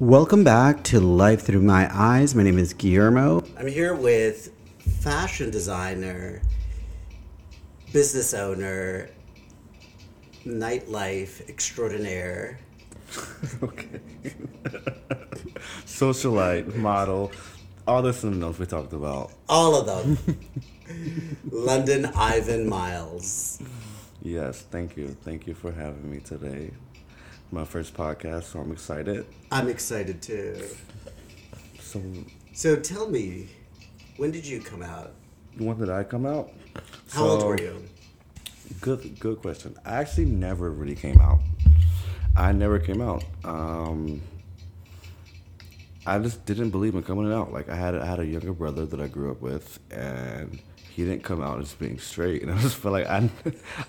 Welcome back to Life Through My Eyes. My name is Guillermo. I'm here with fashion designer, business owner, nightlife extraordinaire. okay. Socialite, model, all the synonyms we talked about. All of them. London Ivan Miles. Yes, thank you. Thank you for having me today. My first podcast, so I'm excited. I'm excited too. So, So tell me, when did you come out? when did I come out? How old So, were you? Good, good question. I actually never really came out. I never came out. Um, I just didn't believe in coming out. Like I had, I had a younger brother that I grew up with, and he didn't come out as being straight, and I just felt like I,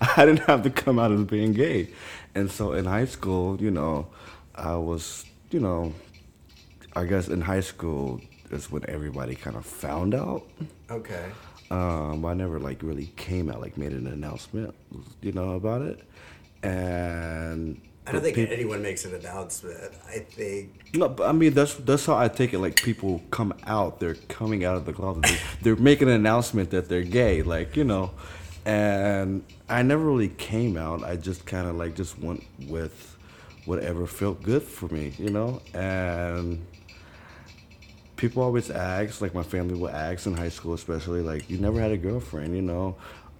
I didn't have to come out as being gay. And so in high school, you know, I was, you know, I guess in high school is when everybody kind of found out. Okay. Um, I never like really came out, like made an announcement, you know, about it. And I don't think anyone makes an announcement. I think no, but I mean that's that's how I take it. Like people come out, they're coming out of the closet. They're making an announcement that they're gay, like you know. And I never really came out. I just kind of like just went with whatever felt good for me, you know. And people always ask, like my family will ask in high school, especially, like, you never had a girlfriend, you know?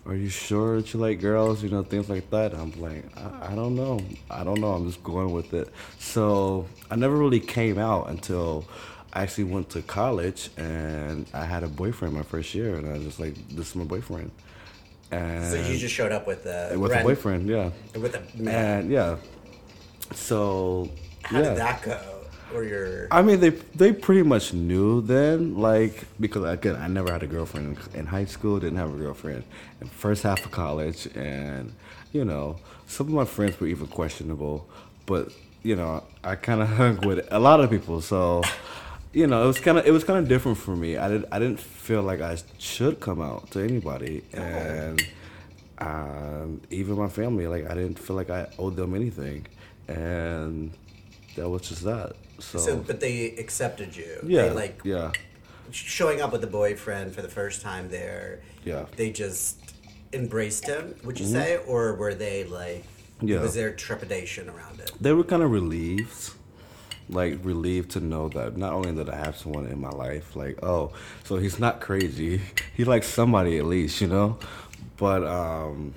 Are you sure that you like girls? You know, things like that. I'm like, I, I don't know. I don't know. I'm just going with it. So I never really came out until I actually went to college and I had a boyfriend my first year, and I was just like, this is my boyfriend. And so. You just showed up with a with ren- a boyfriend, yeah. With a man. And yeah. So How yeah. did that go? Or your I mean, they they pretty much knew then, like because again, I never had a girlfriend in, in high school. Didn't have a girlfriend in first half of college, and you know, some of my friends were even questionable. But you know, I kind of hung with a lot of people, so you know, it was kind of it was kind of different for me. I didn't I didn't feel like I should come out to anybody, and um, even my family, like I didn't feel like I owed them anything, and that was just that. So, so, but they accepted you. yeah, They, like yeah, showing up with a boyfriend for the first time there. Yeah. Mm-hmm. They just embraced him. Would you say, or were they like? Yeah. Was there trepidation around it? they were kind of relieved, like relieved to know that not only that I have someone in my life, like oh, so he's not crazy. He likes somebody at least, you know. But um,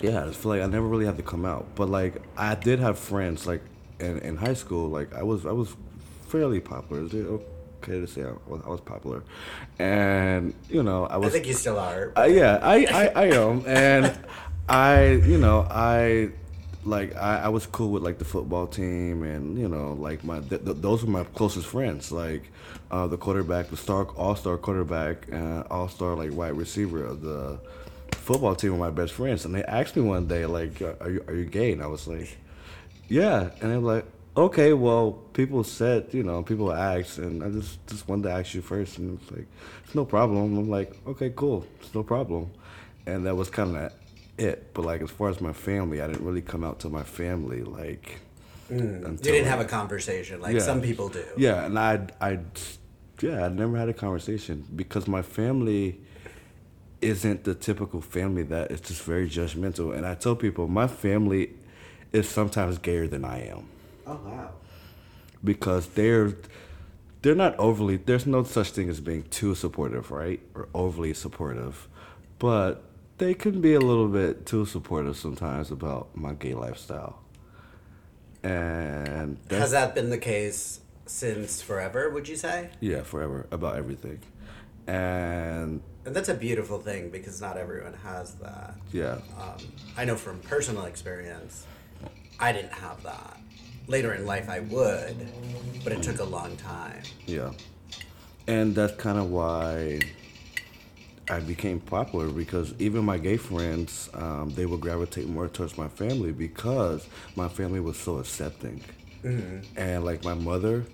yeah, I just feel like I never really had to come out. But like I did have friends like in, in high school. Like I was I was fairly popular. Is it okay to say I was, I was popular? And you know I I was think you still are. Uh, yeah, I, I, I am, and I, you know, I like I, I was cool with like the football team, and you know, like my th- th- those were my closest friends, like uh, the quarterback, the star all star quarterback, uh, all star like wide receiver of the football team were my best friends, and they asked me one day like, "Are you are you gay?" And I was like, "Yeah," and they were like. Okay, well, people said, you know, people asked, and I just just wanted to ask you first, and it's like, it's no problem. I'm like, okay, cool, it's no problem, and that was kind of it. But like, as far as my family, I didn't really come out to my family like. Mm. you until, didn't have a conversation like Yeah. some people do. Yeah, and I, I, yeah, I never had a conversation because my family isn't the typical family that it's just very judgmental. And I tell people my family is sometimes gayer than I am Oh wow. because they're they're not overly. There's no such thing as being too supportive, right, or overly supportive, but they can be a little bit too supportive sometimes about my gay lifestyle. And Has that been the case since forever? Would you say? Yeah, forever about everything, and And that's a beautiful thing because not everyone has that. yeah, Um, I know from personal experience, I didn't have that. Later in life, I would, but it took a long time. yeah, and that's kind of why I became popular because even my gay friends, um, they would gravitate more towards my family because my family was so accepting, and like my mother,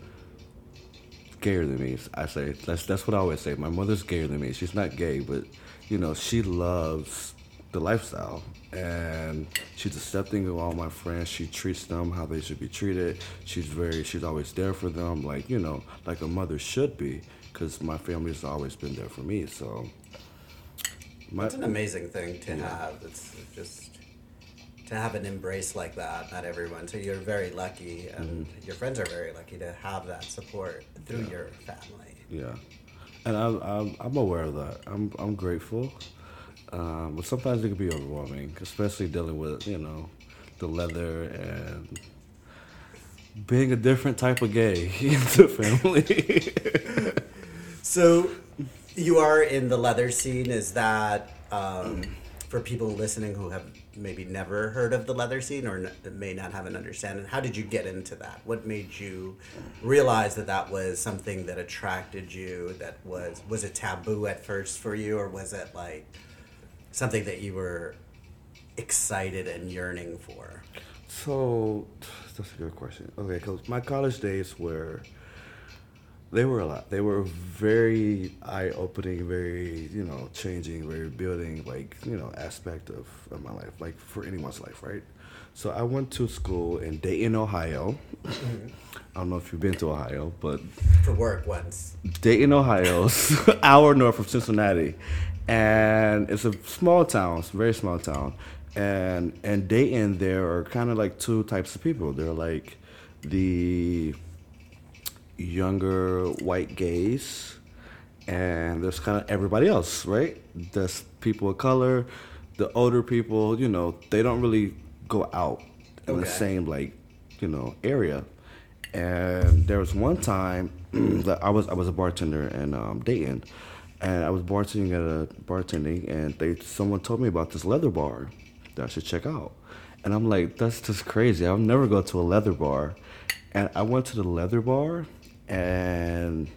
gayer than me. I say that's that's what I always say. My mother's gayer than me. She's not gay, but you know she loves the lifestyle. And she's accepting of all my friends. She treats them how they should be treated. She's very, she's always there for them, like, you know, like a mother should be, because my family's always been there for me. So, my, It's an amazing thing to have. It's just to have an embrace like that. Not everyone. So you're very lucky, and Mm-hmm. your friends are very lucky to have that support through your family. Yeah, and I'm, I'm I'm aware of that. I'm I'm grateful, um, but sometimes it can be overwhelming, especially dealing with you know the leather and being a different type of gay in the family. So you are in the leather scene. Is that um, for people listening who have maybe never heard of the leather scene or n- may not have an understanding? How did you get into that? What made you realize that that was something that attracted you? That was was it taboo at first for you, or was it like something that you were excited and yearning for? so that's a good question. Okay, because my college days were they were a lot. They were very eye opening, very you know changing, very building like you know aspect of, of my life, like for anyone's life, right? So I went to school in Dayton, Ohio. Mm-hmm. I don't know if you've been to Ohio, but For work once. Dayton, Ohio's hour north of Cincinnati, and it's a small town. It's a very small town, and and Dayton there are kind of like two types of people. They're like the younger white gays, and there's kind of everybody else, right? There's people of color, the older people. You know, they don't really go out in the same like you know area. And there was one time that I was I was a bartender in um, Dayton, and I was bartending at a bartending, and they someone told me about this leather bar that I should check out, and I'm like, that's just crazy. I'll never go to a leather bar, and I went to the leather bar, and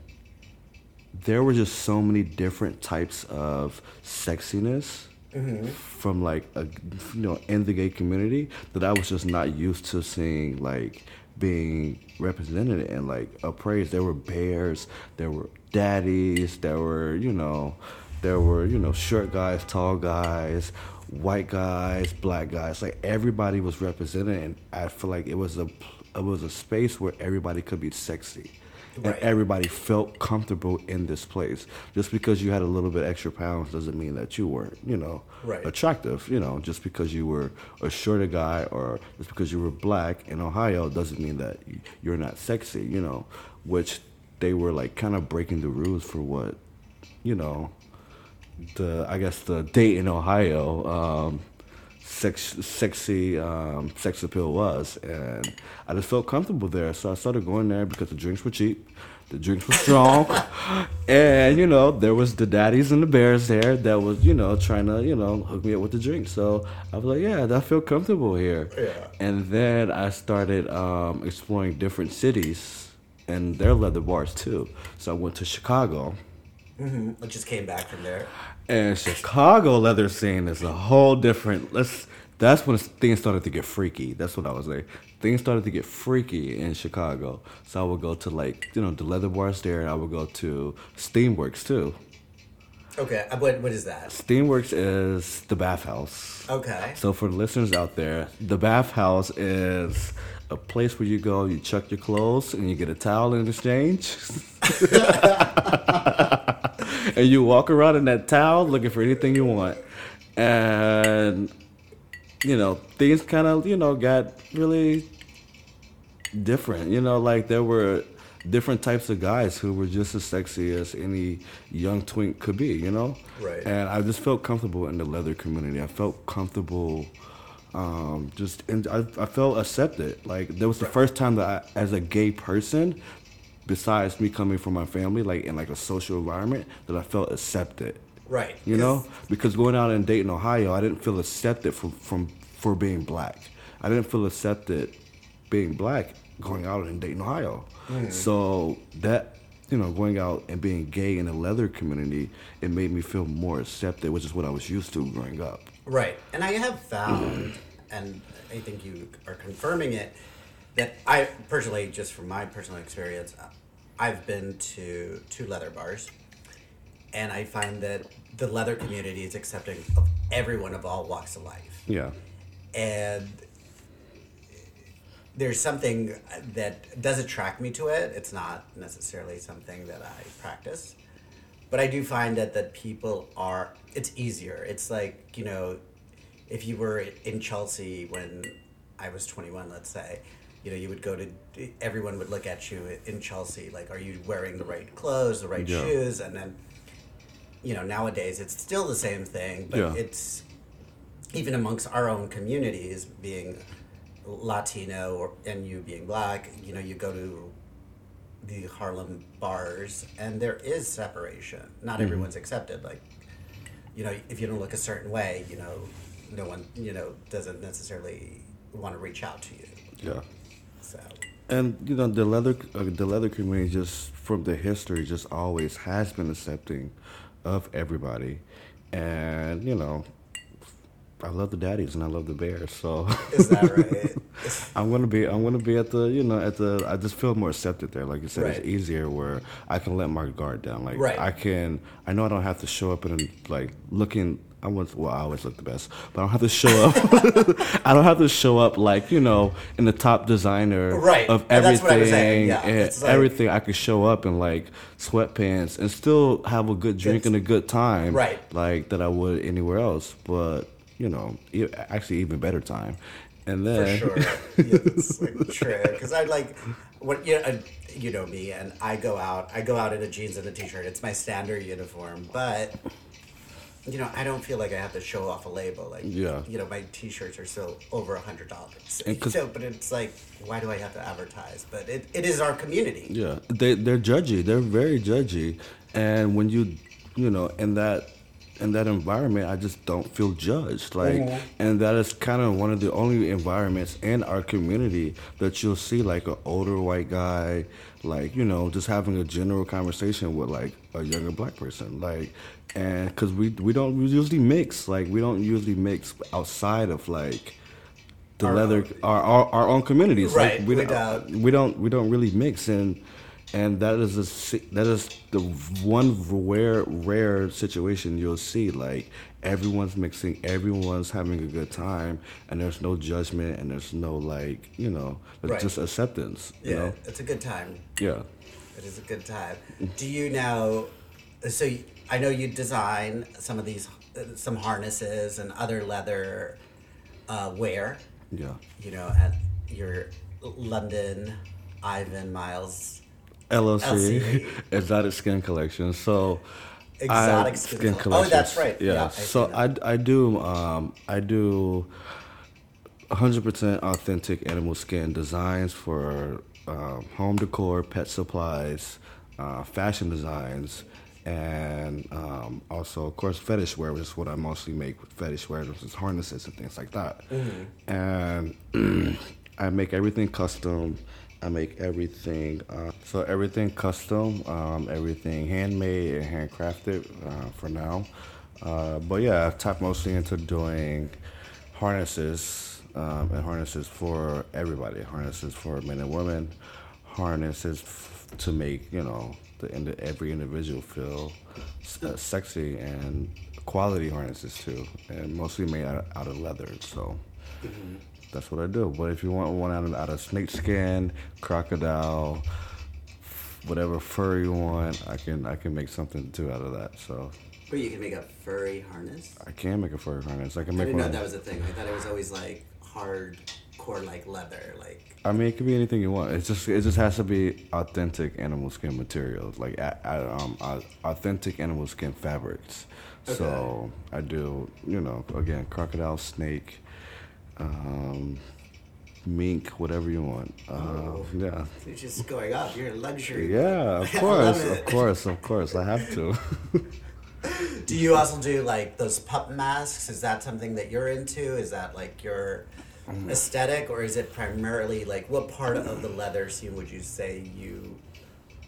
there were just so many different types of sexiness mm-hmm. from like a you know in the gay community that I was just not used to seeing like being represented and like appraised. There were bears, there were daddies, there were you know, there were you know short guys, tall guys, white guys, black guys. Like everybody was represented, and I feel like it was a it was a space where everybody could be sexy and everybody felt comfortable in this place. Just because you had a little bit extra pounds doesn't mean that you weren't, you know, Right. attractive. You know, just because you were a shorter guy or just because you were black in Ohio doesn't mean that you're not sexy. You know, which they were like kind of breaking the rules for what, you know, the I guess the Dayton Ohio. Um, sex, sexy um, sex appeal was, and I just felt comfortable there. So I started going there because the drinks were cheap, the drinks were strong, and you know there was the daddies and the bears there that was you know trying to you know hook me up with the drink. So I was like, yeah, I feel comfortable here. Yeah. And then I started um, exploring different cities and their leather bars too. So I went to Chicago. I just came back from there. And Chicago leather scene is a whole different. Let's. That's when things started to get freaky. That's what I was like. Things started to get freaky in Chicago. So I would go to like you know the leather bars there. And I would go to Steamworks too. Okay, uh, what what is that? Steamworks is the bathhouse. Okay. So for the listeners out there, the bathhouse is a place where you go, you chuck your clothes, and you get a towel in exchange. and you walk around in that towel looking for anything you want. And you know, things kind of, you know, got really different. You know, like there were different types of guys who were just as sexy as any young twink could be, you know? Right. And I just felt comfortable in the leather community. I felt comfortable um, just, and I, I felt accepted. Like, there was the first time that I, as a gay person, besides me coming from my family, like in like a social environment, that I felt accepted. Right. You know, because going out in Dayton, Ohio, I didn't feel accepted from from for being black. I didn't feel accepted being black going out in Dayton, Ohio. Mm. So that you know, going out and being gay in the leather community, it made me feel more accepted, which is what I was used to growing up. Right. And I have found, and I think you are confirming it, that I personally, just from my personal experience, I've been to two leather bars, and I find that the leather community is accepting of everyone of all walks of life. Yeah. and there's something that does attract me to it. It's not necessarily something that I practice, but I do find that that people are. It's easier. It's like you know, if you were in Chelsea when I was 21, let's say, you know, you would go to. Everyone would look at you in Chelsea like, are you wearing the right clothes, the right Yeah. shoes, and then. You know, nowadays it's still the same thing, but Yeah. it's even amongst our own communities, being Latino or and you being black, you know, you go to the Harlem bars and there is separation. Not mm-hmm. everyone's accepted. Like, you know, if you don't look a certain way, you know, no one, you know, doesn't necessarily want to reach out to you. Yeah. And you know the leather uh, the leather community just from the history just always has been accepting of everybody, and you know I love the daddies and I love the bears, so is that right? I'm gonna be I'm gonna be at the you know at the I just feel more accepted there. Like you said, Right. it's easier where I can let my guard down. Like Right. I can I know I don't have to show up and like looking. I was well. I always look the best, but I don't have to show up. I don't have to show up like you know in the top designer Right. of And that's what I was everything saying. Yeah. and like- everything. I could show up in like sweatpants and still have a good drink and a good time, Right. Like that I would anywhere else. But you know, actually even better time. And then For sure. Yes, like, true. Because I like what you know, you know me, and I go out. I go out in a jeans and a t-shirt. It's my standard uniform, but you know, I don't feel like I have to show off a label. Like, Yeah. you know, my t-shirts are still over a hundred dollars. So, but it's like, why do I have to advertise? But it, it is our community. Yeah, they they're judgy. They're very judgy, and when you, you know, in that in that environment, I just don't feel judged. Like, mm-hmm. and that is kind of one of the only environments in our community that you'll see like an older white guy, like you know, just having a general conversation with like a younger black person, like. And because we we don't usually mix, like we don't usually mix outside of like the Our leather own- our, our our own communities. Right, Like, we, we don't, don't. we don't we don't really mix and and that is a that is the one rare rare situation you'll see like everyone's mixing everyone's having a good time and there's no judgment and there's no like you know Right. just acceptance you Yeah, know it's a good time. yeah It is a good time. Do you know? So you- I know you design some of these, uh, some harnesses and other leather uh, wear. yeah You know, at your London Ivan Miles LLC, LC. exotic skin collection so Exotic I- Skin collection. oh, that's right. Yeah. Yeah, I've so I. I do um I do 100% authentic animal skin designs for um, home decor, pet supplies, uh, fashion designs, and um, also of course fetish wear, which is what I mostly make with fetish wear, which is harnesses and things like that. And I make everything custom. I make everything, uh, so everything custom, um, everything handmade and handcrafted uh, for now. Uh, but yeah, I've tapped mostly into doing harnesses um, and harnesses for everybody. Harnesses for men and women. Harnesses f- to make you know the indi- every individual feel s- uh, sexy and quality harnesses too, and mostly made out, out of leather. So. That's what I do. But if you want one out of, out of snake skin, crocodile, whatever fur you want, I can I can make something too out of that. So But you can make a furry harness. I can make a furry harness. I can make. I didn't know that was a thing. I thought it was always like hardcore, like leather, like. I mean, it could be anything you want. It's just it just has to be authentic animal skin materials, like a, a, um, au- authentic animal skin fabrics. So I do, you know, again, crocodile, snake, um, mink, whatever you want. Uh, Oh. Yeah. You're just going up. You're a luxury. Yeah, of course, of course, of course. I have to. Do you also do like those pup masks? Is that something that you're into? Is that like your Mm. aesthetic, or is it primarily like what part of the leather scene would you say you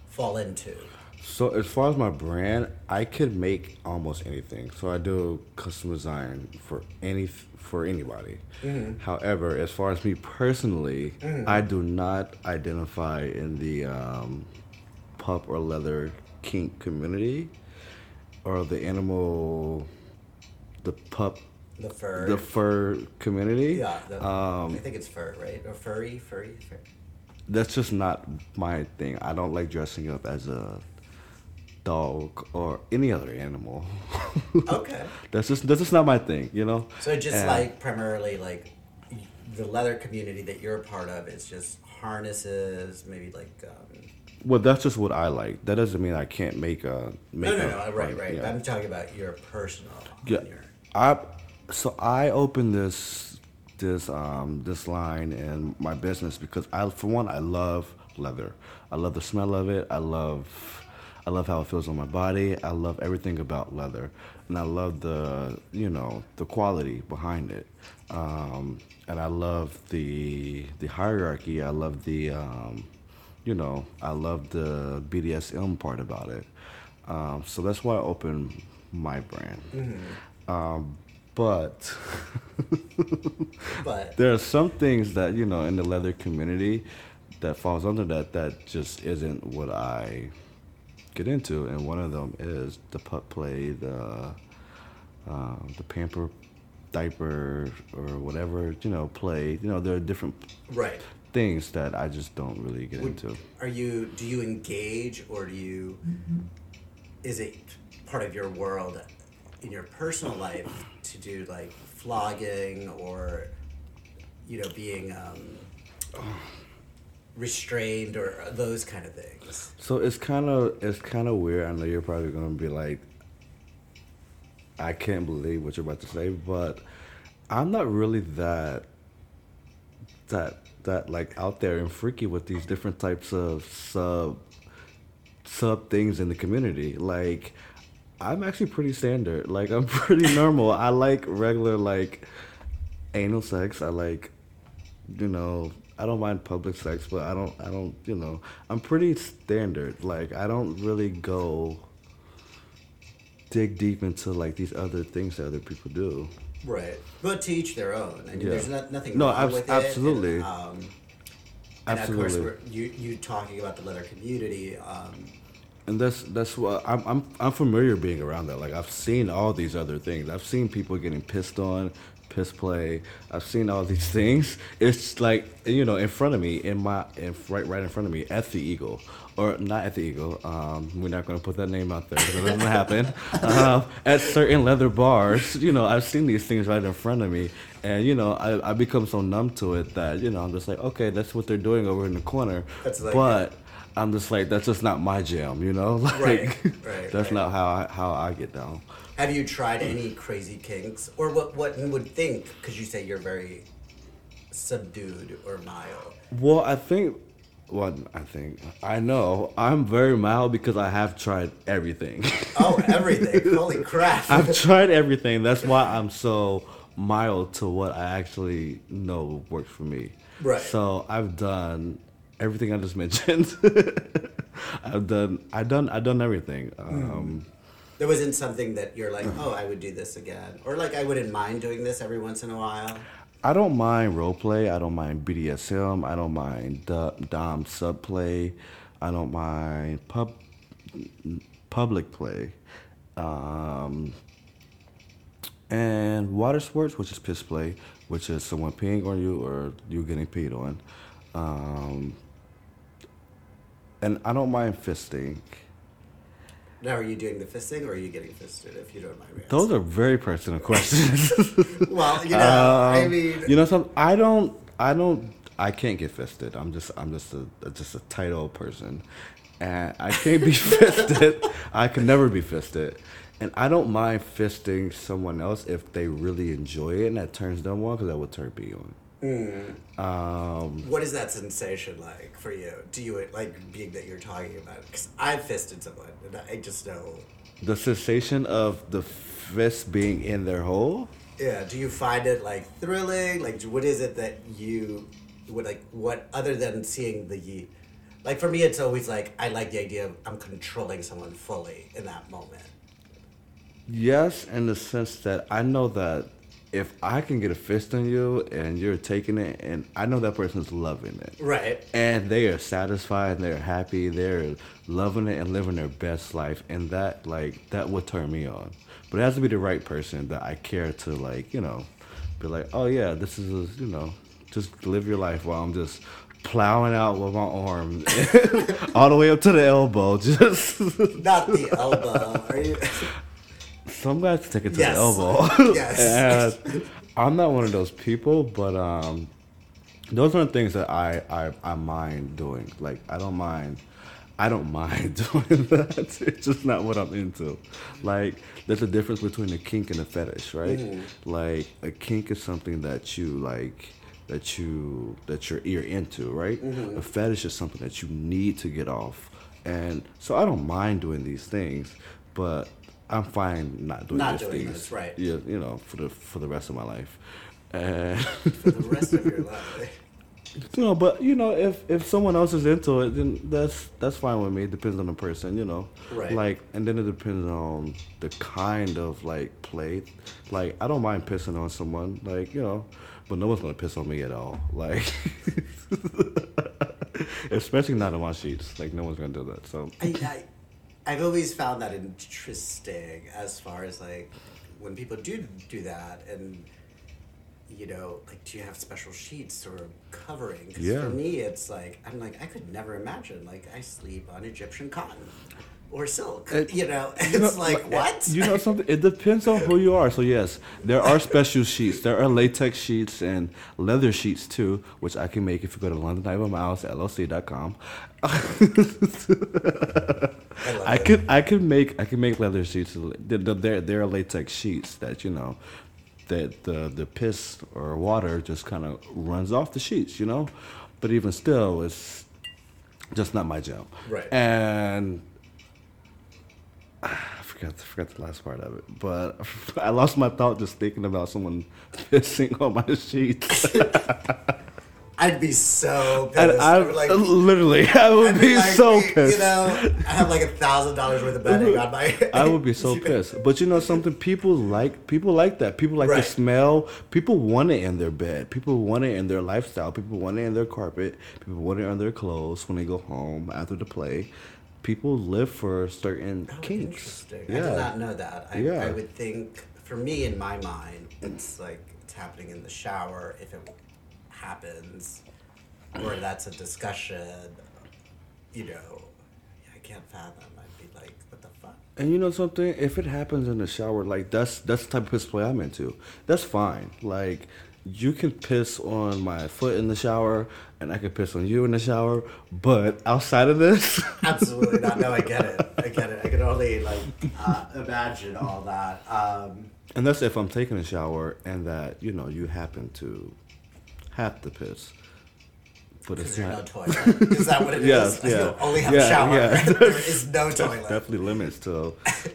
fall into? so as far as my brand, I could make almost anything. So I do custom design for any for anybody. However, as far as me personally, I do not identify in the um, pup or leather kink community or the animal, the pup The fur. the fur community. yeah. The, Um, I think it's fur, right? Or furry, furry, fur. that's just not my thing. I don't like dressing up as a dog or any other animal. Okay. that's just that's just not my thing, you know. So just And- like primarily like the leather community that you're a part of is just harnesses, maybe like. Um, well, that's just what I like. That doesn't mean I can't make a make no, no, a- no. Right, like, right. yeah. I'm talking about your personal. Yeah, Your, I so I opened this this um this line in my business because I for one I love leather. I love the smell of it. I love I love how it feels on my body. I love everything about leather, and I love the you know the quality behind it. Um, and I love the the hierarchy. I love the um, you know I love the BDSM part about it. Um, so that's why I opened my brand. Um, but but there are some things that you know in the leather community that falls under that that just isn't what I get into, and one of them is the pup play, the uh, the pamper diaper or whatever you know play. You know there are different right. Things that I just don't really get Would- into. Are you? Do you engage, or do you? Is it part of your world in your personal life to do like flogging or, you know, being um, restrained or those kind of things? So it's kind of it's kind of weird. I know you're probably gonna be like, I can't believe what you're about to say, but I'm not really that that that like out there and freaky with these different types of sub sub things in the community. Like I'm actually pretty standard. Like I'm pretty normal. I like regular like anal sex. I like you know, I don't mind public sex, but I don't I don't, you know, I'm pretty standard. Like I don't really go dig deep into like these other things that other people do. Right. But to each their own. I mean, Yeah. there's not, nothing No, wrong abs- with it. absolutely. Um, and Absolutely. of course, we're, you you talking about the leather community. Um, and that's that's what I'm I'm I'm familiar being around that. Like I've seen all these other things. I've seen people getting pissed on, piss play. I've seen all these things. It's like you know in front of me, in my in right right in front of me at the Eagle, or not at the Eagle. Um, we're not going to put that name out there because it doesn't happen. Uh, at certain leather bars, you know, I've seen these things right in front of me, and you know, I I become so numb to it that you know I'm just like, okay, that's what they're doing over in the corner. That's like- but. I'm just like that's just not my jam, you know. Like Right, right, that's right. not how I, how I get down. have you tried any crazy kinks, or what what you would think? Because you say you're very subdued or mild. Well, I think, well, I think I know I'm very mild because I have tried everything. Oh, everything! Holy crap! I've tried everything. That's why I'm so mild to what I actually know works for me. Right. So I've done everything I just mentioned. I've done. I done. I done everything. Um, there wasn't something that you're like, oh, I would do this again, or like I wouldn't mind doing this every once in a while. I don't mind role play. I don't mind BDSM. I don't mind dom sub play. I don't mind pub public play, um, and water sports, which is piss play, which is someone peeing on you or you getting peed on. Um, and I don't mind fisting. Now, are you doing the fisting, or are you getting fisted? If you don't mind me. Those are very personal questions. well, you know, I Um, mean, you know something? I don't. I don't. I can't get fisted. I'm just. I'm just a just a tight old person, and I can't be fisted. I can never be fisted, and I don't mind fisting someone else if they really enjoy it and that turns them on because that would turn me on. Um, what is that sensation like for you? Do you like being that you're talking about? Because I've fisted someone, and I just know. the sensation of the fist being in their hole. Yeah. Do you find it like thrilling? Like, what is it that you would like? What other than seeing the, like for me, it's always like I like the idea of I'm controlling someone fully in that moment. Yes, in the sense that I know that if I can get a fist on you and you're taking it, and I know that person's loving it, Right. and they are satisfied, and they're happy, they're loving it and living their best life, and that like that would turn me on. But it has to be the right person that I care to like, you know, be like, oh yeah, this is a, you know, just live your life while I'm just plowing out with my arm all the way up to the elbow, just. Not the elbow. Are you? Some guys take it to Yes. the elbow. Yes. and I'm not one of those people, but um, those are the things that I, I I mind doing. Like I don't mind. I don't mind doing that. It's just not what I'm into. Like there's a difference between a kink and a fetish, right? Like a kink is something that you like that you that you're you're into, right? A fetish is something that you need to get off. And so I don't mind doing these things, but I'm fine not doing Not these doing things. this, right. Yeah, you know, for the for the rest of my life. And For the rest of your life. you know, but you know, if if someone else is into it, then that's that's fine with me. It depends on the person, you know. Right. Like, and then it depends on the kind of like play. Like, I don't mind pissing on someone, like you know, but no one's gonna piss on me at all. Like, especially not on my sheets. Like, no one's gonna do that. So I, I, I've always found that interesting as far as like when people do do that and you know like do you have special sheets or covering 'Cause Yeah. for me it's like i'm like i could never imagine like i sleep on egyptian cotton or silk It- you know You it's know, like uh, what You know something? It depends on who you are. So yes, there are special sheets. There are latex sheets and leather sheets too, which I can make if you go to London Ivan Miles LLC.com. I I could I could make I can make leather sheets. They're they're, they're latex sheets that you know that the the piss or water just kind of runs off the sheets. You know, but even still, it's just not my jam. Right. And I forgot I forgot the last part of it, but I lost my thought just thinking about someone pissing on my sheets. i'd be so pissed I like literally I would I'd be like, so you pissed. know i have like a thousand dollars worth of bedding on my I would be so pissed. But you know something? People like people like that. People like the smell. People want it in their bed. People want it in their lifestyle. People want it in their carpet. People want it on their clothes when they go home after the play. People live for certain Oh, kinks. Yeah. I did not know that. I, Yeah. I would think, for me, in my mind, it's like it's happening in the shower if it happens, or that's a discussion. You know, I can't fathom. I'd be like, what the fuck? And you know something? If it happens in the shower, like that's that's the type of piss play I'm into. That's fine. Like you can piss on my foot in the shower, and I can piss on you in the shower. But outside of this, Absolutely not. No, I get it. I get it. I can only like uh, imagine all that. Um, and that's if I'm taking a shower and that you know you happen to have to piss. But it's there's no toilet. Is that what it is? Yes, I yeah. only have Yeah, a shower. yeah. there is no toilet. definitely limits to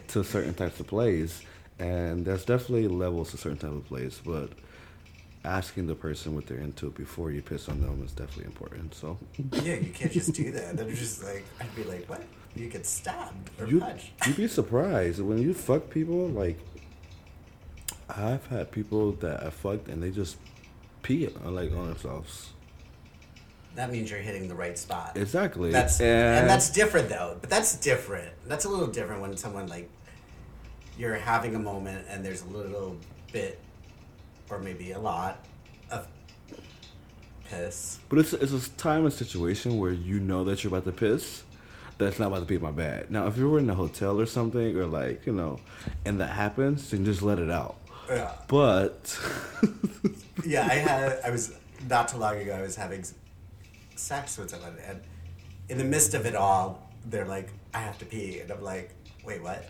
to certain types of plays, and there's definitely levels to certain type of plays. But asking the person what they're into before you piss on them is definitely important. So Yeah, you can't just do that. They're just like I'd be like, what? You get stabbed or you punched. you'd be surprised when you fuck people. Like I've had people that I fucked and they just pee like on themselves. That means you're hitting the right spot. Exactly. That's and, and, that's different though. But that's different. That's a little different when someone like you're having a moment and there's a little bit, or maybe a lot, of piss. But it's it's a time and situation where you know that you're about to piss. That's not about to be my bad. Now, if you were in a hotel or something, or like you know, and that happens, then just let it out. Yeah. But Yeah, I had. I was not too long ago. I was having sex with someone, and in the midst of it all, they're like, "I have to pee," and I'm like, "Wait, what?"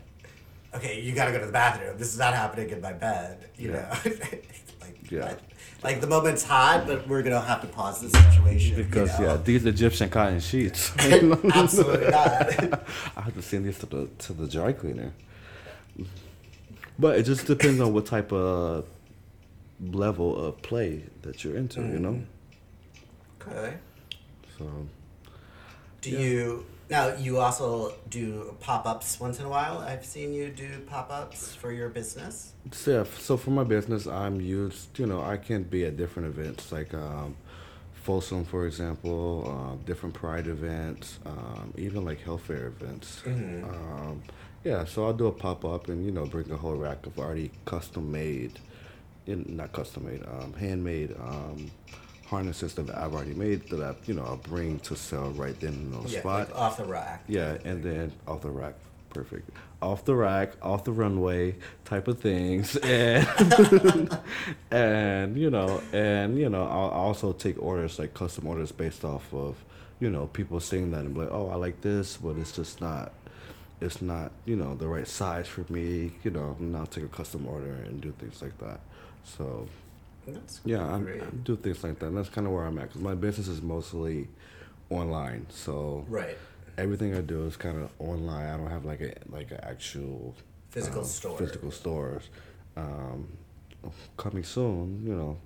Okay, you gotta go to the bathroom. This is not happening in my bed. You Yeah. know, like Yeah. what? Like the moment's hot, but we're gonna have to pause the situation you because know? yeah, these Egyptian cotton sheets. absolutely not. I have to send these to the to the dry cleaner. But it just depends on what type of level of play that you're into, you know. Mm-hmm. okay. So Do you now? You also do pop ups once in a while. I've seen you do pop ups for your business. So, yeah, so for my business, I'm used. You know, I can be at different events like um, Folsom, for example, uh, different Pride events, um, even like health fair events. Um, yeah, so I'll do a pop up and you know bring a whole rack of already custom made, not custom made, um, handmade um, harnesses that I've already made that I you know I'll bring to sell right then on the Yeah, spot. like off the rack. Yeah, and then off the rack, perfect. Off the rack, off the runway, type of things, and and you know, and you know, I'll also take orders like custom orders based off of, you know, people seeing that and be like, oh, I like this, but it's just not, it's not, you know, the right size for me. You know, and I'll take a custom order and do things like that. So That's yeah, I'm. I do things like that. And that's kind of where I'm at because my business is mostly online. So right. everything I do is kind of online. I don't have like a like an actual Physical um, store. Physical stores. Um, coming soon, you know.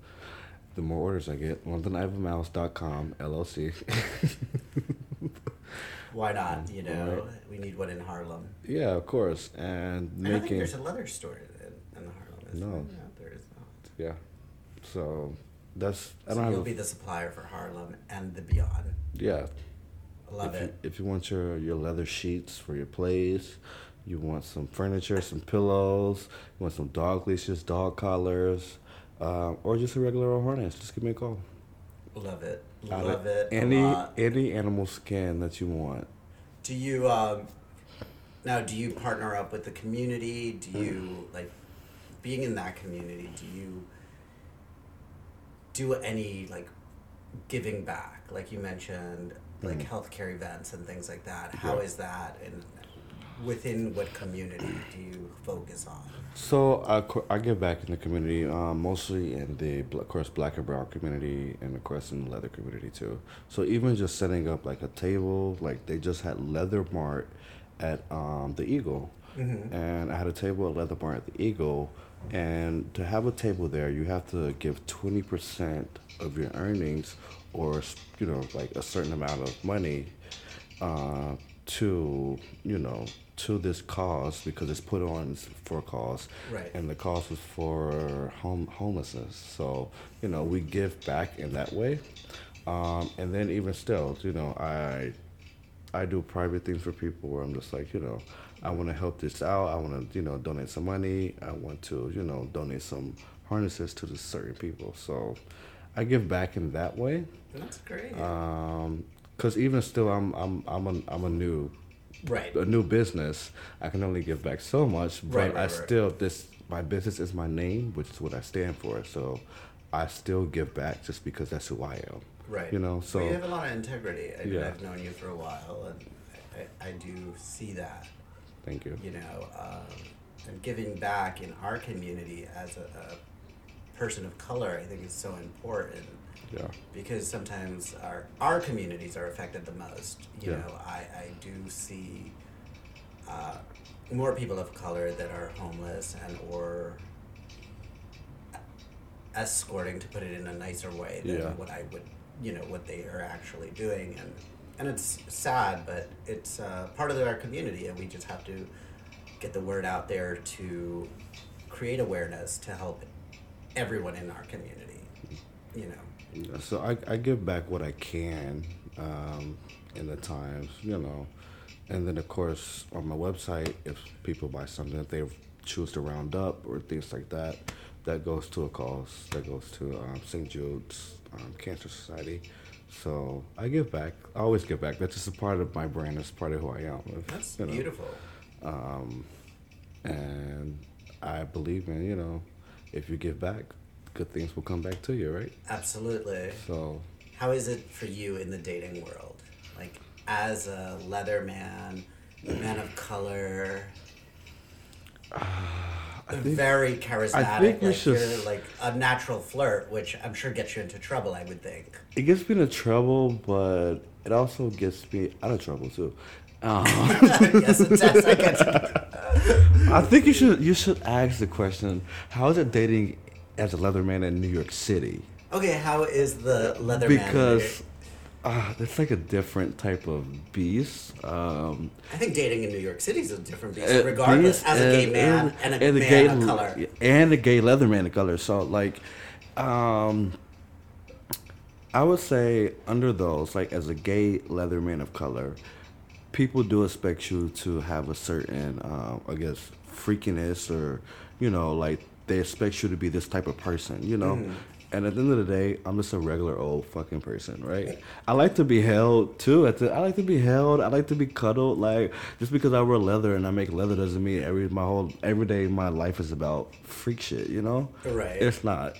The more orders I get, LondonIvanMiles.com LLC. Why not? You know, Right. we need one in Harlem. yeah, of course, and I making there's a leather store in, in Harlem. Is No. there? No, there is not. yeah. So that's I don't you'll have be the supplier for Harlem and the beyond. yeah. Love if it. You, if you want your, your leather sheets for your place, you want some furniture, some pillows, you want some dog leashes, dog collars, uh, or just a regular old harness, just give me a call. Love it. Love it. Any any animal skin that you want. Do you um now do you partner up with the community? Do you like being in that community, do you do any like giving back? Like you mentioned like Mhm. healthcare events and things like that. How Yeah. is that and within what community do you focus on? So I, I give back in the community, um, mostly in the of course black and brown community, and of course in the leather community too. So even just setting up like a table, like they just had Leather Mart at um, the Eagle, Mhm. and I had a table at Leather Mart at the Eagle, and to have a table there, you have to give twenty percent of your earnings, or you know like a certain amount of money, uh, to you know to this cause because it's put on for a cause. Right. and the cause was for home homelessness. So you know we give back in that way. Um, and then even still you know i i do private things for people where i'm just like you know i want to help this out i want to you know donate some money i want to you know donate some harnesses to the certain people so i give back in that way That's great. um because even still i'm i'm i'm a, I'm a new right. a new business, I can only give back so much. But Right, right, I right. still this my business is my name, which is what I stand for. So I still give back just because that's who I am. Right. You know, so Well, you have a lot of integrity. I mean, Yeah. I've known you for a while, and I, I do see that. Thank you. You know, um, and giving back in our community as a, a person of color, I think is so important Yeah. because sometimes our our communities are affected the most. You Yeah. know, I, I do see uh, more people of color that are homeless and or escorting to put it in a nicer way than Yeah. what I would you know what they are actually doing and and it's sad but it's uh, part of our community and we just have to get the word out there to create awareness to help everyone in our community you know So I, I give back what I can um, in the times, you know, and then of course on my website, if people buy something that they choose to round up or things like that, that goes to a cause. That goes to um, St. Jude's um, Cancer Society. So I give back. I always give back. That's just a part of my brand. That's part of who I am. If, that's you know, beautiful Um, and I believe in you know, if you give back, good things will come back to you, right? absolutely So how is it for you in the dating world like as a leather man a man of color think- very charismatic think we like should- you're like a natural flirt which i'm sure gets you into trouble i would think It gets me into trouble, but it also gets me out of trouble too. Um, yes it does I get you. I think you should you should ask the question: How is it dating as a leather man in New York City? okay how is the leather Because uh, it's like a different type of beast. Um, I think dating in New York City is a different beast, uh, regardless. beast As a gay man and, a and man gay of color. and a gay leather man of color. So like, um, I would say under those, like as a gay leather man of color, people do expect you to have a certain, um, I guess, freakiness or, you know, like they expect you to be this type of person, you know. And at the end of the day, I'm just a regular old fucking person, right? I like to be held too. At the, I like to be held. I like to be cuddled. Like just because I wear leather and I make leather doesn't mean every my whole every day my life is about freak shit. You know? Right. It's not.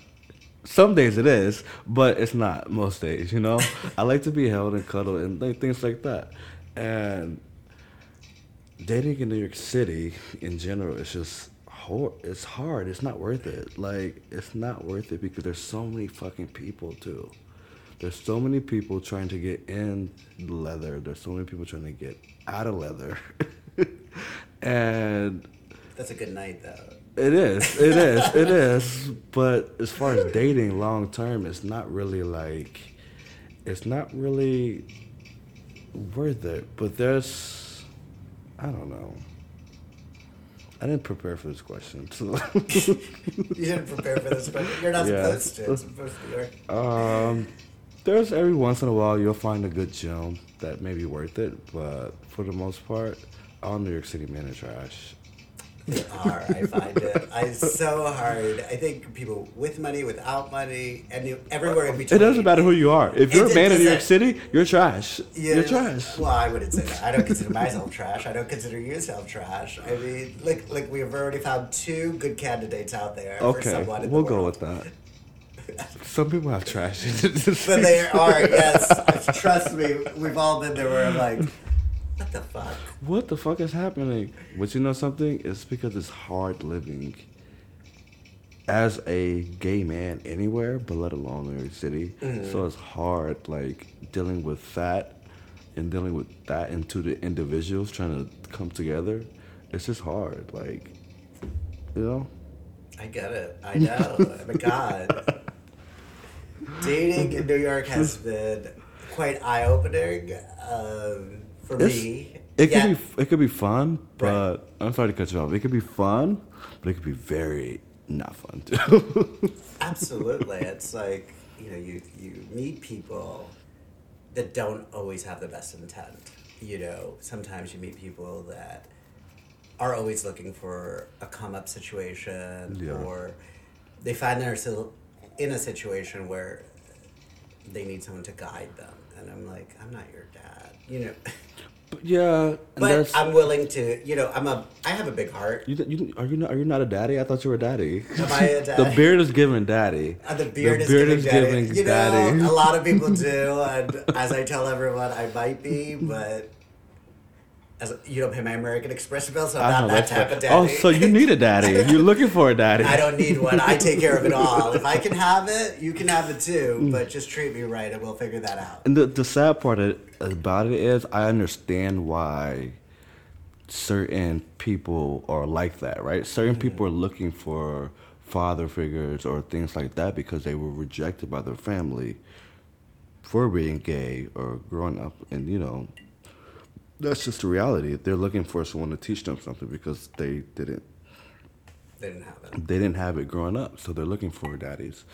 Some days it is, but it's not most days. You know, I like to be held and cuddled and like, things like that. And dating in New York City in general is just hor- it's hard. It's not worth it. Like it's not worth it because there's so many fucking people too. There's so many people trying to get in leather. There's so many people trying to get out of leather. and That's a good night, though. it is. It is. It is. But as far as dating long term, it's not really like it's not really worth it. But there's I don't know. I didn't prepare for this question. So You didn't prepare for this, but you're not Yeah. supposed to. It's supposed to be um there's every once in a while you'll find a good gem that may be worth it, but for the most part, all New York City men are trash. They are. I find it. I, it's so hard. I think people with money, without money, and you, everywhere in between. It doesn't matter who you are. If you're It- a man in New York City, you're trash. Yeah, You're trash. Well, I wouldn't say that. I don't consider myself trash. I don't consider yourself trash. I mean, like, like we've already found two good candidates out there. for Okay, someone in the we'll go with that. Some people have trash. But they are, yes. Trust me, we've all been there where I'm like, what the fuck? what the fuck is happening? But you know something? It's because it's hard living as a gay man anywhere, but let alone New York City. Mm-hmm. So it's hard, like dealing with that and dealing with that into the individuals trying to come together. It's just hard, like you know. I get it. I know. oh my God. Dating in New York has been quite eye opening um, for It's- me. It Yeah. could be it could be fun, Right. but I'm sorry to cut you off. It could be fun, but it could be very not fun too. Absolutely. It's like, you know, you, you meet people that don't always have the best intent. You know, sometimes you meet people that are always looking for a come up situation Yeah. or they find themselves in a situation where they need someone to guide them. And I'm like, I'm not your dad. You know, yeah, and but I'm willing to, you know, I'm a, I have a big heart. you, you, are you not, are you not a daddy? I thought you were a daddy. Am I a the beard is giving daddy. Uh, the beard, The is, beard giving, is daddy. giving You know, daddy. a lot of people do, and as I tell everyone, I might be, but as you don't pay my American Express bill, so I'm not know, that type right. of daddy. Oh, so you need a daddy. You're looking for a daddy. I don't need one. I take care of it all. If I can have it, you can have it too. Mm. But just treat me right, and we'll figure that out. And the, the sad part about it is, I understand why certain people are like that, right? Certain people are looking for father figures or things like that because they were rejected by their family for being gay or growing up, and you know, that's just the reality. They're looking for someone to teach them something because they didn't They didn't have it. they didn't have it growing up, so they're looking for daddies.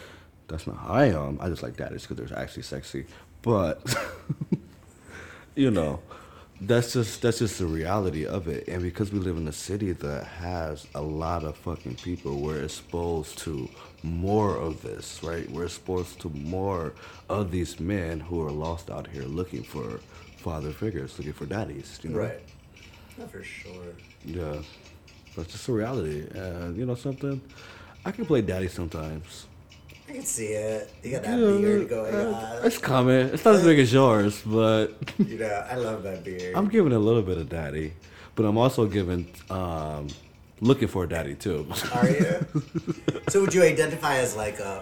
That's not how I am. I just like daddies because they're actually sexy. But you know, that's just that's just the reality of it. And because we live in a city that has a lot of fucking people, we're exposed to more of this, right? We're exposed to more of these men who are lost out here looking for father figures, looking for daddies. You know? Right. Not for sure. Yeah, that's just a reality. And you know something, I can play daddy sometimes. I can see it. You got that Yeah, beard going uh, on. It's coming. It's not as big as yours, but You know, I love that beard. I'm giving a little bit of daddy. But I'm also giving, um, looking for a daddy too. Are you? so would you identify as like a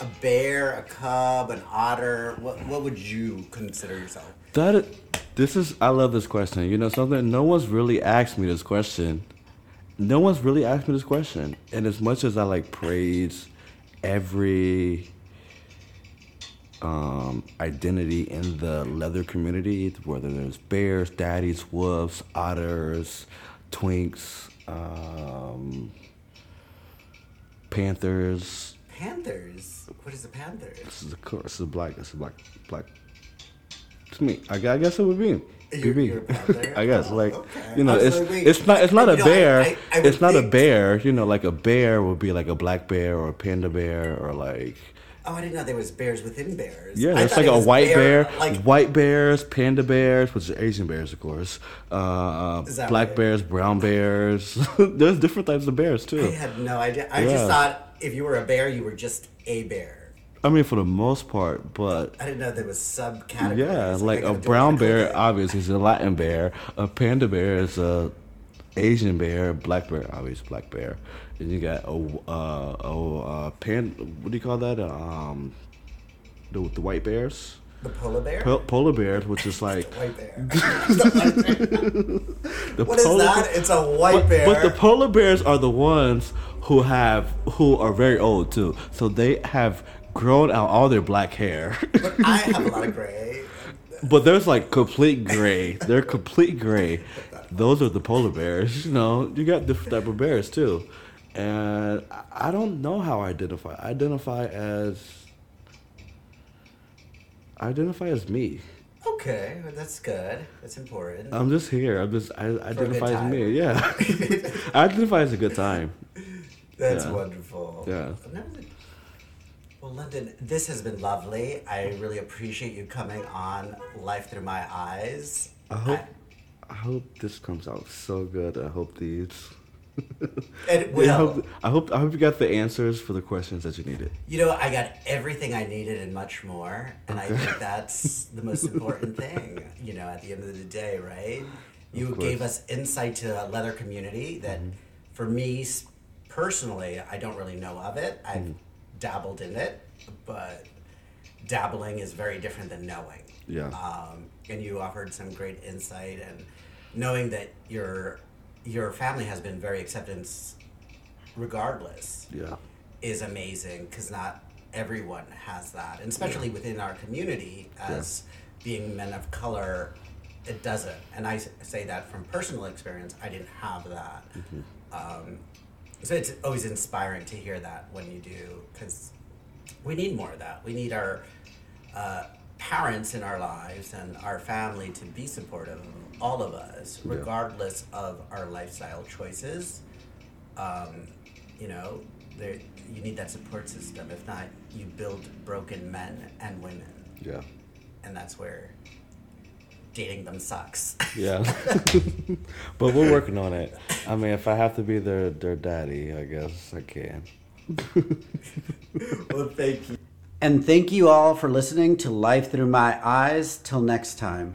a bear, a cub, an otter? What what would you consider yourself? that is, this is. I love this question. You know something? No one's really asked me this question. No one's really asked me this question. And as much as I like praise every um, identity in the leather community, whether there's bears, daddies, wolves, otters, twinks, um, panthers. Panthers. What is a panther? This is a this is a black. This is a black black. It's me. I, I guess it would be. You're- you're? I guess Oh, like okay. you know it's like, it's not it's not a know, bear. I- I would it's not a bear. You know, like a bear would be like a black bear or a panda bear or like Oh, I didn't know there was bears within bears. yeah, I it's like it a white bear, Like white bears, panda bears, which is Asian bears, of course. Uh, black right? bears, brown bears. There's different types of bears too. I had no idea. I Yeah. just thought if you were a bear, you were just a bear. I mean, for the most part, but I didn't know there was subcategories. Yeah, like a brown bear, obviously, is a Latin bear. A panda bear is a Asian bear. Black bear, obviously, black bear. And you got a uh, a uh, pan. What do you call that? Um, the the white bears, The polar bear. Po- polar bears, which is like white bear. The white bear. What is that? It's a white But, bear. but the polar bears are the ones who have who are very old too. So they have grown out all their black hair. But I have a lot of gray. But there's like complete gray. They're complete gray. Those are the polar bears. You know, you got different type of bears too, and I- I don't know how I identify. I identify as I identify as me. Okay, well, that's good. That's important. I'm just here. I'm just I identify as me. Yeah, I identify as a good time. That's yeah. wonderful. Yeah. Well, London, this has been lovely. I really appreciate you coming on Life Through My Eyes. I hope I hope this comes out so good. I hope these. It I hope I hope I hope you got the answers for the questions that you needed. You know, I got everything I needed and much more, and I think that's the most important thing. You know, at the end of the day, right? You gave us insight to a leather community that, Mm-hmm. for me personally, I don't really know of it. I've Mm-hmm. dabbled in it, but dabbling is very different than knowing. Yeah. Um, and you offered some great insight, and knowing that your your family has been very acceptance, regardless Yeah. is amazing because not everyone has that, and especially within our community as being men of color, it doesn't. And i say that from personal experience. I didn't have that, um, so it's always inspiring to hear that when you do because we need more of that. We need our uh, parents in our lives and our family to be supportive all of us, regardless of our lifestyle choices um, you know, there, you need that support system. If not, you build broken men and women, Yeah. and that's where dating them sucks. Yeah. but we're working on it. I mean, if I have to be their their daddy, I guess I can. well, thank you. And thank you all for listening to Life Through My Eyes. Till next time.